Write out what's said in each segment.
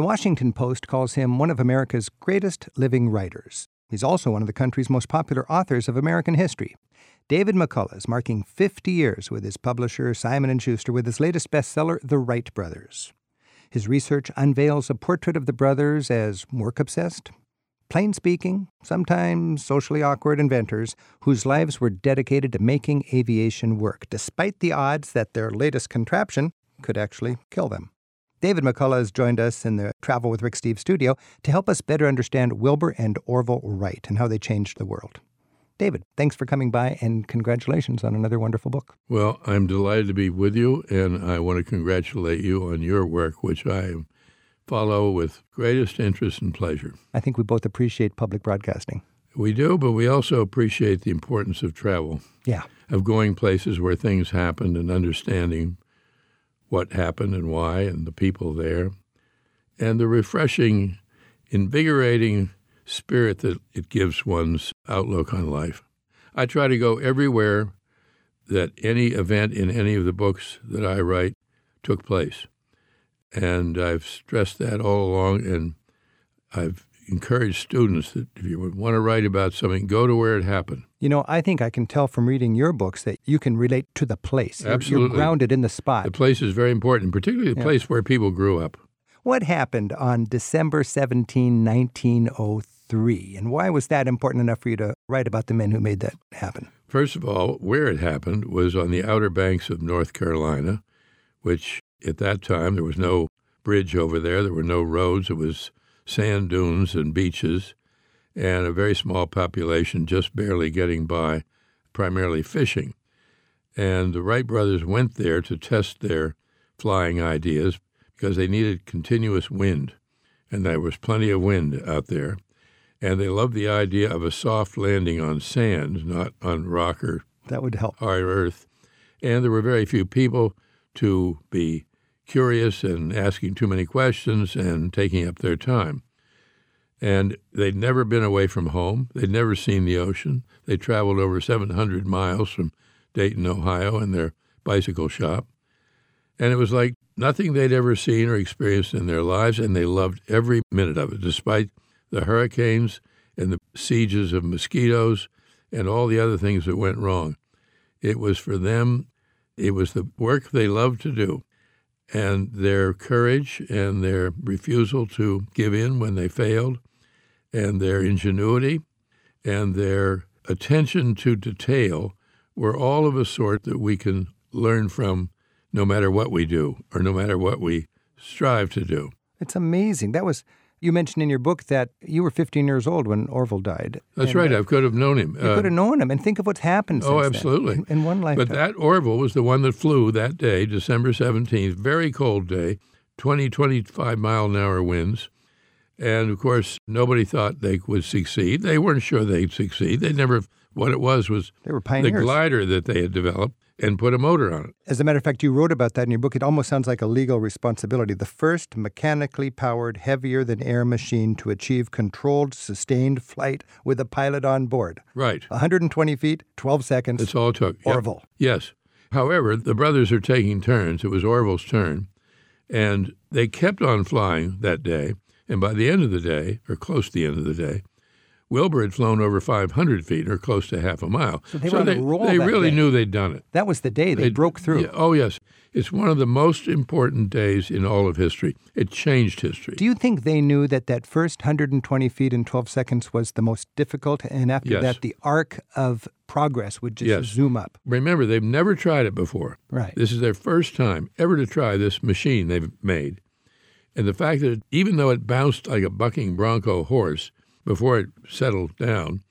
The Washington Post calls him one of America's greatest living writers. He's also one of the country's most popular authors of American history. David McCullough is marking 50 years with his publisher Simon & Schuster with his latest bestseller, The Wright Brothers. His research unveils a portrait of the brothers as work-obsessed, plain speaking, sometimes socially awkward inventors whose lives were dedicated to making aviation work, despite the odds that their latest contraption could actually kill them. David McCullough has joined us in the Travel with Rick Steves studio to help us better understand Wilbur and Orville Wright and how they changed the world. David, thanks for coming by and congratulations on another wonderful book. Well, I'm delighted to be with you, and I want to congratulate you on your work, which I follow with greatest interest and pleasure. I think we both appreciate public broadcasting. We do, but we also appreciate the importance of travel. Yeah. Of going places where things happened and understanding what happened and why and the people there, and the refreshing, invigorating spirit that it gives one's outlook on life. I try to go everywhere that any event in any of the books that I write took place. And I've stressed that all along, and I've encouraged students that if you want to write about something, go to where it happened. You know, I think I can tell from reading your books that you can relate to the place. You're- Absolutely. You're grounded in the spot. The place is very important, particularly the Yeah. place where people grew up. What happened on December 17, 1903? And why was that important enough for you to write about the men who made that happen? First of all, where it happened was on the outer banks of North Carolina, which at that time there was no bridge over there, there were no roads, it was sand dunes and beaches, and a very small population just barely getting by, primarily fishing. And the Wright brothers went there to test their flying ideas because they needed continuous wind, and there was plenty of wind out there. And they loved the idea of a soft landing on sand, not on rock or That would help. hard earth. And there were very few people to be curious and asking too many questions and taking up their time. And they'd never been away from home. They'd never seen the ocean. They traveled over 700 miles from Dayton, Ohio, in their bicycle shop. And it was like nothing they'd ever seen or experienced in their lives, and they loved every minute of it, despite the hurricanes and the sieges of mosquitoes and all the other things that went wrong. It was for them, it was the work they loved to do. And their courage and their refusal to give in when they failed, and their ingenuity and their attention to detail were all of a sort that we can learn from no matter what we do or no matter what we strive to do. It's amazing. That was, you mentioned in your book that you were 15 years old when Orville died. That's And, right. uh, I could have known him. You could have known him. And think of what's happened since Oh, absolutely. In, in one lifetime. But that Orville was the one that flew that day, December 17th, very cold day, 20, 25 mile an hour winds. And of course, nobody thought they would succeed. They weren't sure they'd succeed. They never, what it was was they were pioneers. the glider that they had developed and put a motor on it. As a matter of fact, you wrote about that in your book. It almost sounds like a legal responsibility. The first mechanically powered, heavier than air machine to achieve controlled, sustained flight with a pilot on board. Right. 120 feet, 12 seconds. That's all it took. Yep. Orville. Yes. However, the brothers are taking turns. It was Orville's turn. And they kept on flying that day. And by the end of the day, or close to the end of the day, Wilbur had flown over 500 feet, or close to half a mile. So they were on a roll they that really day. knew they'd done it. That was the day they, They- broke through. Yeah, oh, yes. It's one of the most important days in all of history. It changed history. Do you think they knew that that first 120 feet in 12 seconds was the most difficult, and after Yes. that, the arc of progress would just Yes. zoom up? Remember, they've never tried it before. Right. This is their first time ever to try this machine they've made. And the fact that even though it bounced like a bucking bronco horse before it settled down,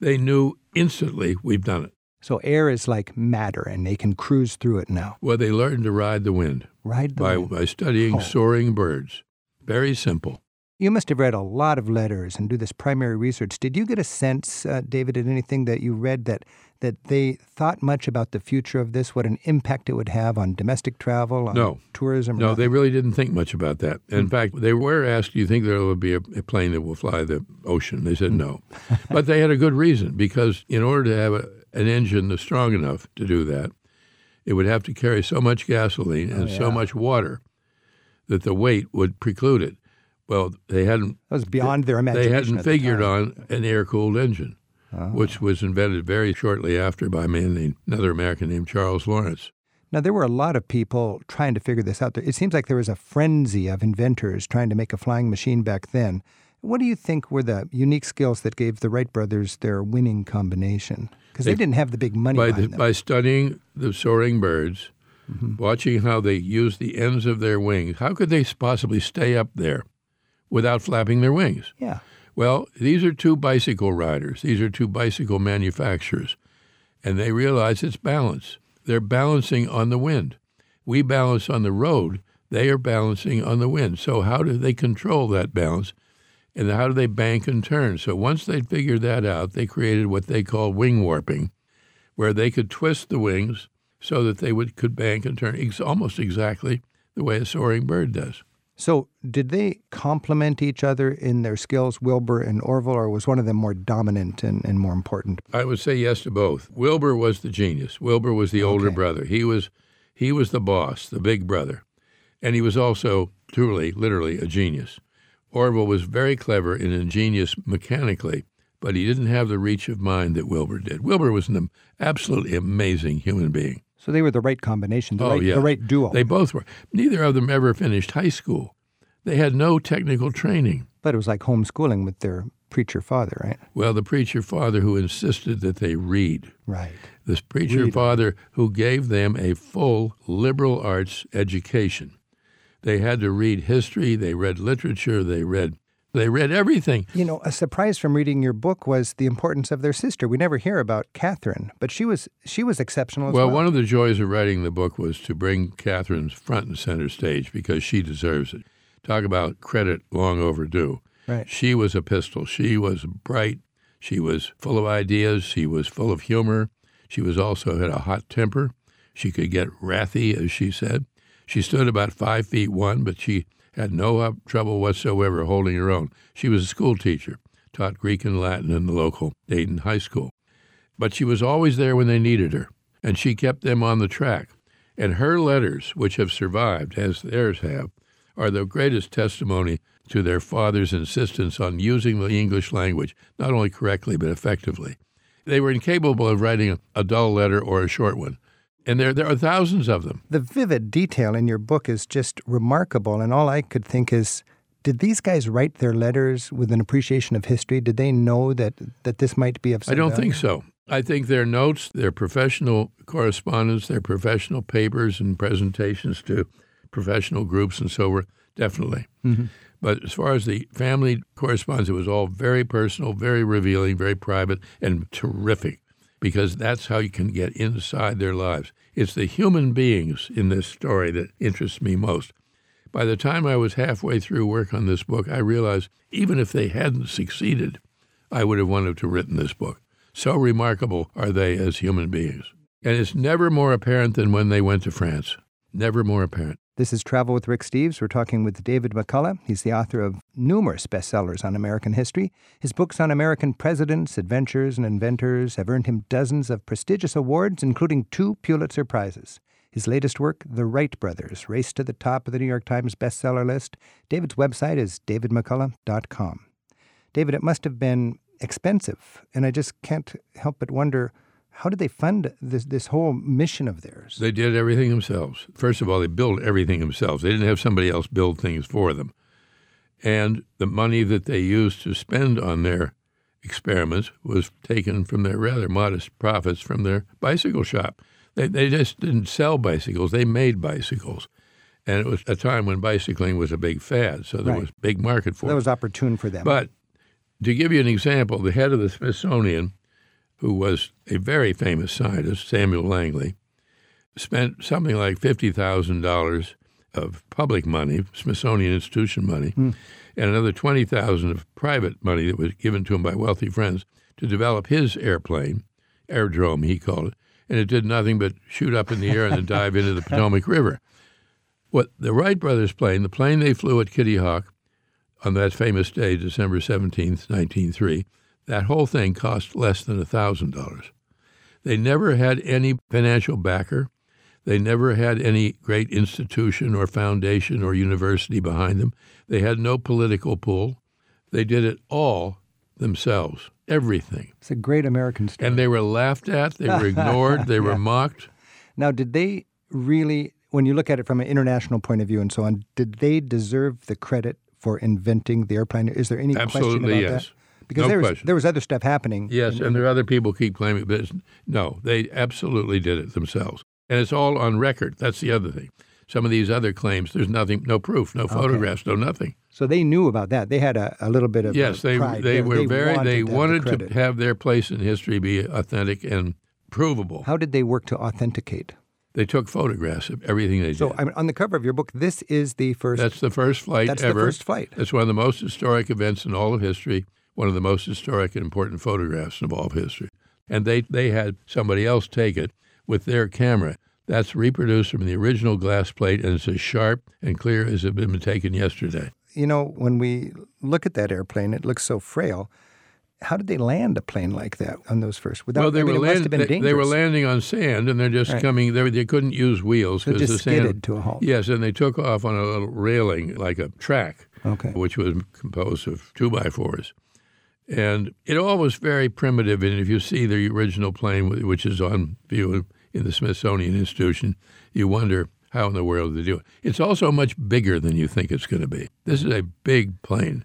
they knew instantly we've done it. So air is like matter, and they can cruise through it now. Well, they learned to ride the wind Ride the by, wind. by studying Oh. soaring birds. Very simple. You must have read a lot of letters and do this primary research. Did you get a sense, uh, David, in anything that you read that that they thought much about the future of this, what an impact it would have on domestic travel, on No. tourism? No, they really didn't think much about that. Hmm. In fact, they were asked, Do you think there will be a, a plane that will fly the ocean? They Hmm. said no. but they had a good reason because in order to have a, an engine that's strong enough to do that, it would have to carry so much gasoline and so yeah. much water that the weight would preclude it. Well, they hadn't That was beyond their imagination. they hadn't the figured time. on an air-cooled engine, Oh. which was invented very shortly after by a man named, another American named Charles Lawrence. Now, there were a lot of people trying to figure this out. There- It seems like there was a frenzy of inventors trying to make a flying machine back then. What do you think were the unique skills that gave the Wright brothers their winning combination? Because they, They- didn't have the big money by, the, by studying the soaring birds, Mm-hmm. watching how they used the ends of their wings. How could they possibly stay up there without flapping their wings? yeah. Well, these are two bicycle riders. These are two bicycle manufacturers, and they realize it's balance. They're balancing on the wind. We balance on the road. They are balancing on the wind. So how do they control that balance? And how do they bank and turn? So once they figured that out, they created what they call wing warping, where they could twist the wings so that they would could bank and turn ex- almost exactly the way a soaring bird does. So, did they complement each other in their skills, Wilbur and Orville, or was one of them more dominant and, and more important? I would say yes to both. Wilbur was the genius. Wilbur was the older Okay. brother. He was he was the boss, the big brother. And he was also truly, literally a genius. Orville was very clever and ingenious mechanically, but he didn't have the reach of mind that Wilbur did. Wilbur was an absolutely amazing human being. So they were the right combination, the, Oh, right, yeah. the right duo. They both were. Neither of them ever finished high school. They had no technical training. but it was like homeschooling with their preacher father, right? Well, the preacher father who insisted that they read. Right. this preacher Reading. father who gave them a full liberal arts education. They had to read history, they read literature, they read they read everything. You know, a surprise from reading your book was the importance of their sister. We never hear about Katharine, but she was she was exceptional as Well, well. one of the joys of writing the book was to bring Katharine's front and center stage because she deserves it. Talk about credit long overdue. Right. She was a pistol. She was bright. She was full of ideas. She was full of humor. She was also had a hot temper. She could get wrathy, as she said. She stood about five feet one, but she had no trouble whatsoever holding her own. She was a school teacher, taught Greek and Latin in the local Dayton High School. But she was always there when they needed her, and she kept them on the track. And her letters, which have survived, as theirs have, are the greatest testimony to their father's insistence on using the English language, not only correctly, but effectively. They were incapable of writing a dull letter or a short one. And there, there are thousands of them. the vivid detail in your book is just remarkable, and all I could think is, did these guys write their letters with an appreciation of history? Did they know that that this might be of some I don't value? think so. I think their notes, their professional correspondence, their professional papers and presentations to professional groups and so forth, definitely. Mm-hmm. But as far as the family correspondence, it was all very personal, very revealing, very private, and terrific because that's how you can get inside their lives. It's the human beings in this story that interests me most. By the time I was halfway through work on this book, I realized even if they hadn't succeeded, I would have wanted to have written this book. So remarkable are they as human beings. And it's never more apparent than when they went to France. Never more apparent. This is Travel with Rick Steves. We're talking with David McCullough. He's the author of numerous bestsellers on American history. His books on American presidents, adventures, and inventors have earned him dozens of prestigious awards, including two Pulitzer Prizes. His latest work, The Wright Brothers, raced to the top of the New York Times bestseller list. David's website is davidmccullough.com. David, it must have been expensive, and I just can't help but wonder how did they fund this, this whole mission of theirs? They did everything themselves. First of all, they built everything themselves. They didn't have somebody else build things for them. And the money that they used to spend on their experiments was taken from their rather modest profits from their bicycle shop. They, they just didn't sell bicycles, they made bicycles. And it was a time when bicycling was a big fad, so there Right. was a big market for that it. was opportune for them. But to give you an example, the head of the Smithsonian, who was a very famous scientist, Samuel Langley, spent something like $50,000 of public money, Smithsonian Institution money, hmm. and another 20000 of private money that was given to him by wealthy friends to develop his airplane, aerodrome he called it, and it did nothing but shoot up in the air and then dive into the Potomac River. What the Wright brothers plane, the plane they flew at Kitty Hawk on that famous day, December 17th, 1903, that whole thing cost less than $1,000. They never had any financial backer. They never had any great institution or foundation or university behind them. They had no political pull. They did it all themselves, everything. It's a great American story. And they were laughed at, they were ignored, they were mocked. Now, did they really, when you look at it from an international point of view and so on, did they deserve the credit for inventing the airplane? Is there any Absolutely, question about yes. that? Because No there was question. there was other stuff happening. Yes, and there are other people keep claiming, but it's, no, they absolutely did it themselves. And it's all on record. That's the other thing. Some of these other claims, there's nothing, no proof, no photographs, no nothing. So they knew about that. They had a, a little bit of Yes, they pride. they were very wanted they the wanted to have their place in history be authentic and provable. How did they work to authenticate? They took photographs of everything they did. So I mean, on the cover of your book, this is the first. That's the first flight That's the ever. first flight. It's one of the most historic events in all of history. One of the most historic and important photographs of all of history. And they they had somebody else take it with their camera. That's reproduced from the original glass plate, and it's as sharp and clear as it had been taken yesterday. you know, when we look at that airplane, it looks so frail. How did they land a plane like that on those first? Without, well, they I mean, were it must have been they, they were landing on sand, and they're just Right. coming. They, they couldn't use wheels because the sand. skidded to a halt. Yes, and they took off on a little railing like a track, Okay. which was composed of two by fours. And it all was very primitive. And if you see the original plane, which is on view in the Smithsonian Institution, you wonder how in the world they do it. It's also much bigger than you think it's going to be. This is a big plane.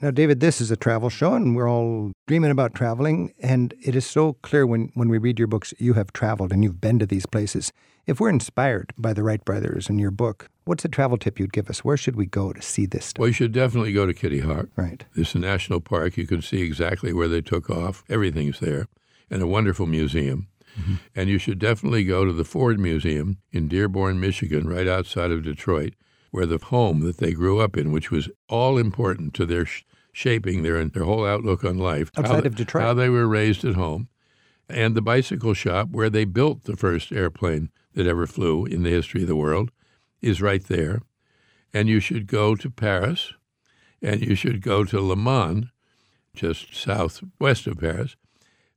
Now, David, this is a travel show, and we're all dreaming about traveling. And it is so clear when, when we read your books, you have traveled and you've been to these places. If we're inspired by the Wright brothers and your book, what's a travel tip you'd give us? Where should we go to see this stuff? Well, you should definitely go to Kitty Hawk. Right. It's a national park. You can see exactly where they took off. Everything's there, and a wonderful museum. Mm-hmm. And you should definitely go to the Ford Museum in Dearborn, Michigan, right outside of Detroit, where the home that they grew up in, which was all important to their sh- shaping their their whole outlook on life, Outside of Detroit. how they were raised at home, and the bicycle shop where they built the first airplane that ever flew in the history of the world, is right there. And you should go to Paris, and you should go to Le Mans, just southwest of Paris,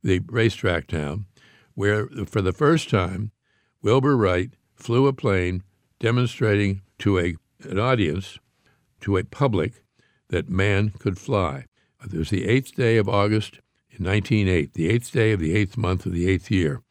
the racetrack town, where for the first time Wilbur Wright flew a plane demonstrating to a, an audience, to a public, that man could fly. It was the eighth day of August in 1908, the eighth day of the eighth month of the eighth year.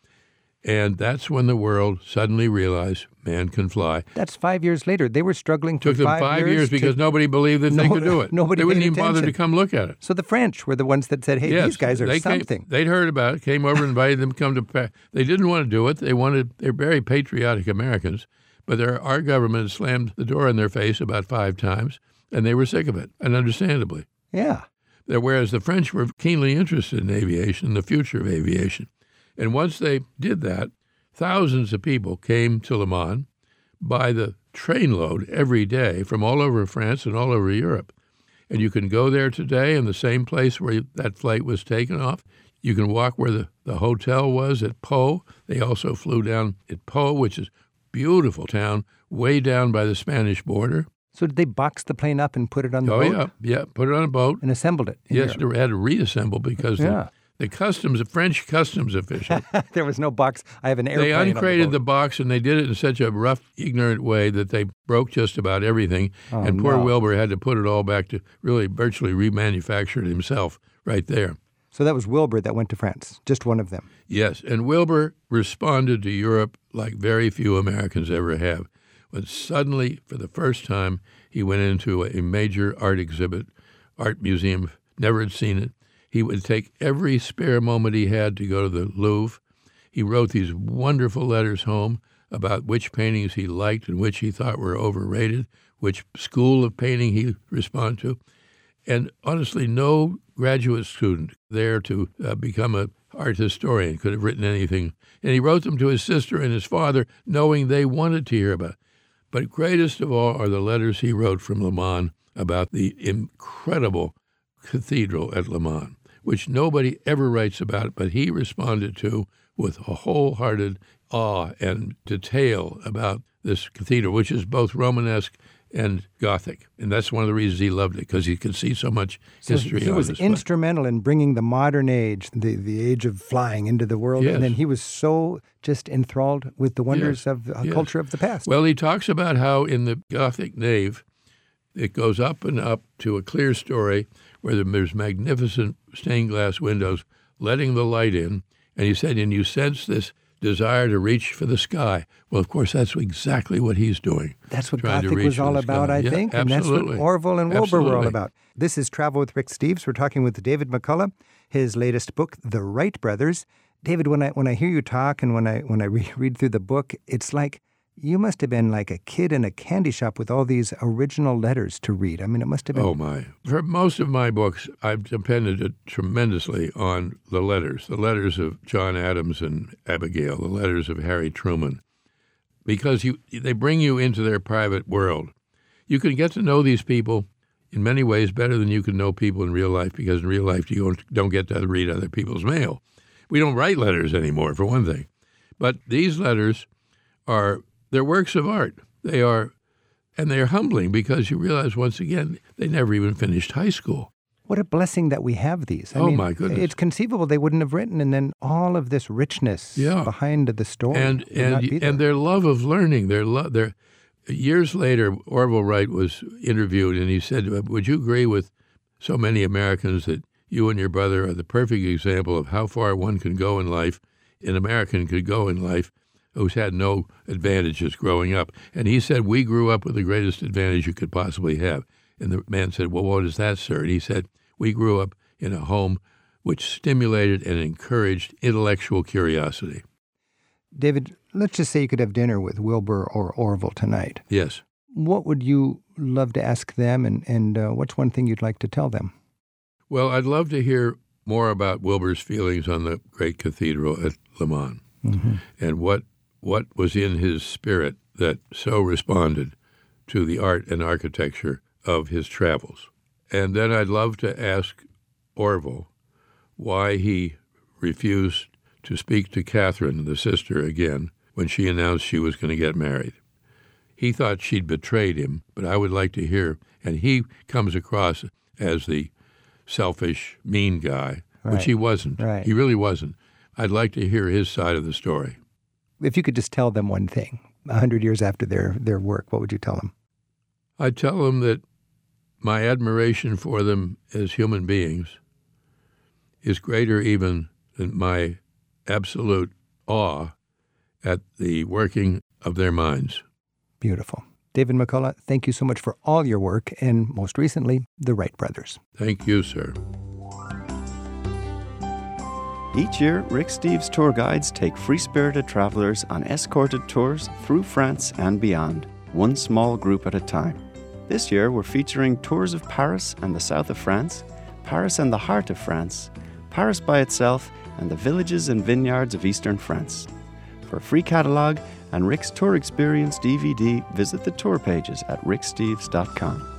And that's when the world suddenly realized man can fly. That's five years later. They were struggling for took them five, years, to- because nobody believed that they could do it. nobody they wouldn't even bother to come look at it. So the French were the ones that said, hey, yes, these guys are they came- something. they'd heard about it, came over and invited them to come to. Pa- They didn't want to do it. They wanted. They're very patriotic Americans, but their, our government slammed the door in their face about five times, and they were sick of it, and understandably. yeah. That Whereas the French were keenly interested in aviation, the future of aviation, and once they did that, thousands of people came to Le Mans by the trainload every day from all over France and all over Europe. And you can go there today in the same place where that flight was taken off. You can walk where the, the hotel was at Pau. They also flew down at Pau, which is beautiful town, way down by the Spanish border. So did they box the plane up and put it on the oh, boat yeah, yeah. Put it on a boat. and assembled it? Yes, Europe? they had to reassemble because Yeah. the, the customs, the French customs official, there was no box. I have an airplane. they uncrated the, the box and they did it in such a rough, ignorant way that they broke just about everything. Oh, and poor no. Wilbur had to put it all back to really virtually remanufacture it himself right there. So that was Wilbur that went to France, just one of them. Yes, and Wilbur responded to Europe like very few Americans ever have. When suddenly, for the first time, he went into a major art exhibit, art museum, never had seen it. He would take every spare moment he had to go to the Louvre. He wrote these wonderful letters home about which paintings he liked and which he thought were overrated, which school of painting he responded to. And honestly, no graduate student there to uh, become an art historian could have written anything. And he wrote them to his sister and his father, knowing they wanted to hear about it. But greatest of all are the letters he wrote from Le Mans about the incredible cathedral at Le Mans, which nobody ever writes about, but he responded to with a wholehearted awe and detail about this cathedral, which is both Romanesque and Gothic, and that's one of the reasons he loved it because he could see so much So history. he was instrumental in bringing the modern age, the, the age of flying, into the world. Yes. And then he was so just enthralled with the wonders Yes. of the Yes. culture of the past. Well, he talks about how in the Gothic nave, it goes up and up to a clerestory where there's magnificent stained glass windows letting the light in. And he said, and you sense this desire to reach for the sky. Well, of course, that's exactly what he's doing. That's what Gothic was all about, sky. I Yeah, think. And that's what Orville and Wilbur were all about. This is Travel with Rick Steves. We're talking with David McCullough, his latest book, The Wright Brothers. David, when I when I hear you talk and when I when I re- read through the book, it's like you must have been like a kid in a candy shop with all these original letters to read. I mean, it must have been Oh, my. For most of my books, I've depended tremendously on the letters, the letters of John Adams and Abigail, the letters of Harry Truman, because you, they bring you into their private world. You can get to know these people in many ways better than you can know people in real life because in real life you don't, don't get to read other people's mail. We don't write letters anymore, for one thing. But these letters are they're works of art. They are and they're humbling because you realize once again they never even finished high school. What a blessing that we have these. I Oh, mean, my goodness. It's conceivable they wouldn't have written, and then all of this richness Yeah. behind the story and and and their love of learning, their love, their years later, Orville Wright was interviewed, and he said, "Would you agree with so many Americans that you and your brother are the perfect example of how far one can go in life, an American could go in life, who's had no advantages growing up?" And he said, "We grew up with the greatest advantage you could possibly have." And the man said, "Well, what is that, sir?" And he said, "We grew up in a home." Which stimulated and encouraged intellectual curiosity. David, let's just say you could have dinner with Wilbur or Orville tonight. Yes. What would you love to ask them, and, and uh, what's one thing you'd like to tell them? Well, I'd love to hear more about Wilbur's feelings on the great cathedral at Le Mans and what what was in his spirit that so responded to the art and architecture of his travels. And then I'd love to ask Orville why he refused to speak to Katharine, the sister, again when she announced she was going to get married. He thought she'd betrayed him, but I would like to hear, and he comes across as the selfish, mean guy, Right. which he wasn't. Right. He really wasn't. I'd like to hear his side of the story. If you could just tell them one thing, a hundred years after their, their work, what would you tell them? I'd tell them that my admiration for them as human beings is greater even than my absolute awe at the working of their minds. Beautiful. David McCullough, thank you so much for all your work, and most recently, the Wright brothers. Thank you, sir. Each year, Rick Steves tour guides take free spirited travelers on escorted tours through France and beyond, one small group at a time. This year, we're featuring tours of Paris and the south of France, Paris and the heart of France, Paris by itself, and the villages and vineyards of eastern France. For a free catalogue and Rick's Tour Experience DVD, visit the tour pages at ricksteves.com.